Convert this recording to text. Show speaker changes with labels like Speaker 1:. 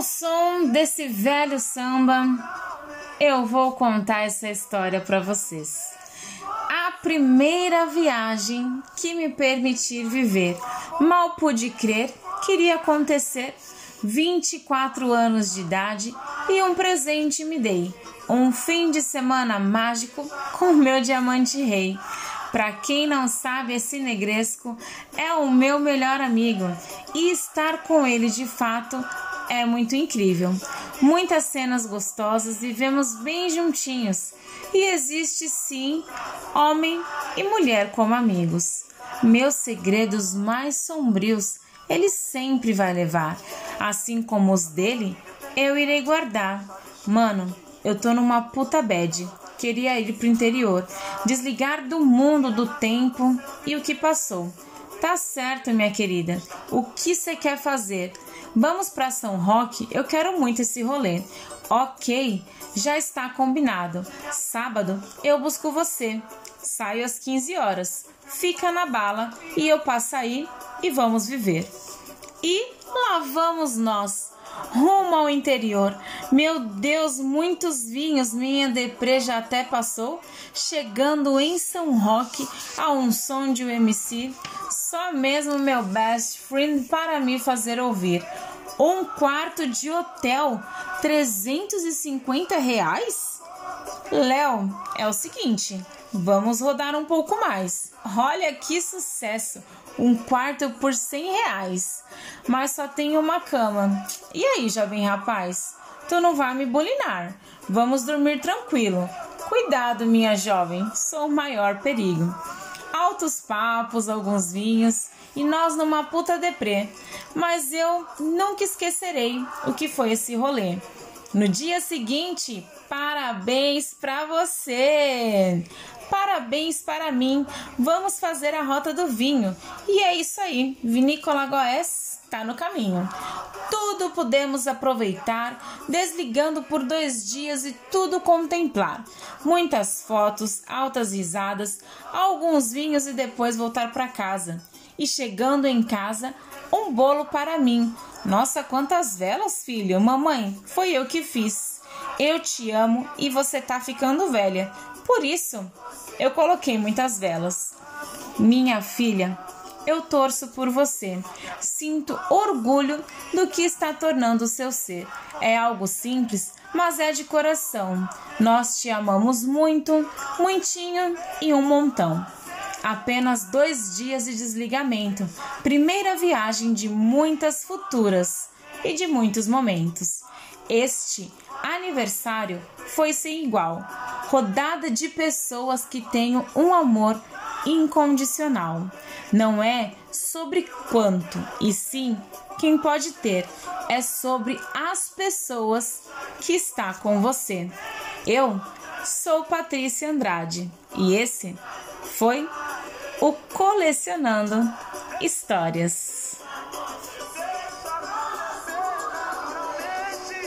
Speaker 1: Ao som desse velho samba, eu vou contar essa história para vocês. A primeira viagem que me permitir viver, mal pude crer, queria acontecer. 24 anos de idade e um presente me dei. Um fim de semana mágico com meu diamante rei. Para quem não sabe, esse negresco é o meu melhor amigo e estar com ele de fato é muito incrível. Muitas cenas gostosas vivemos bem juntinhos e existe sim homem e mulher como amigos. Meus segredos mais sombrios ele sempre vai levar, assim como os dele, eu irei guardar. Mano, eu tô numa puta bad. Queria ir pro interior, desligar do mundo, do tempo e o que passou. Tá certo, minha querida. O que você quer fazer? Vamos para São Roque? Eu quero muito esse rolê. Ok, já está combinado. Sábado eu busco você. Saio às 15 horas. Fica na bala e eu passo aí e vamos viver. E lá vamos nós, rumo ao interior. Meu Deus, muitos vinhos, minha deprê já até passou. Chegando em São Roque a um som de um MC só mesmo meu best friend para me fazer ouvir. Um quarto de hotel, 350 reais? Léo, é o seguinte, vamos rodar um pouco mais. Olha que sucesso! Um quarto por 100 reais, mas só tem uma cama. E aí, jovem rapaz? Tu não vai me bulinar. Vamos dormir tranquilo. Cuidado, minha jovem, sou o maior perigo altos papos, alguns vinhos e nós numa puta deprê. Mas eu nunca esquecerei o que foi esse rolê. No dia seguinte, parabéns para você! Parabéns para mim! Vamos fazer a rota do vinho. E é isso aí, Vinícola Goés está no caminho. Tudo podemos aproveitar, desligando por dois dias e tudo contemplar. Muitas fotos, altas risadas, alguns vinhos e depois voltar para casa. E chegando em casa, um bolo para mim. Nossa, quantas velas, filho! Mamãe, foi eu que fiz. Eu te amo e você tá ficando velha. Por isso, eu coloquei muitas velas. Minha filha, eu torço por você. Sinto orgulho do que está tornando o seu ser. É algo simples, mas é de coração. Nós te amamos muito, muitinho e um montão. Apenas dois dias de desligamento. Primeira viagem de muitas futuras e de muitos momentos. Este aniversário foi sem igual. Rodada de pessoas que tenho um amor incondicional. Não é sobre quanto, e sim quem pode ter. É sobre as pessoas que está com você. Eu sou Patrícia Andrade e esse foi o Colecionando Histórias.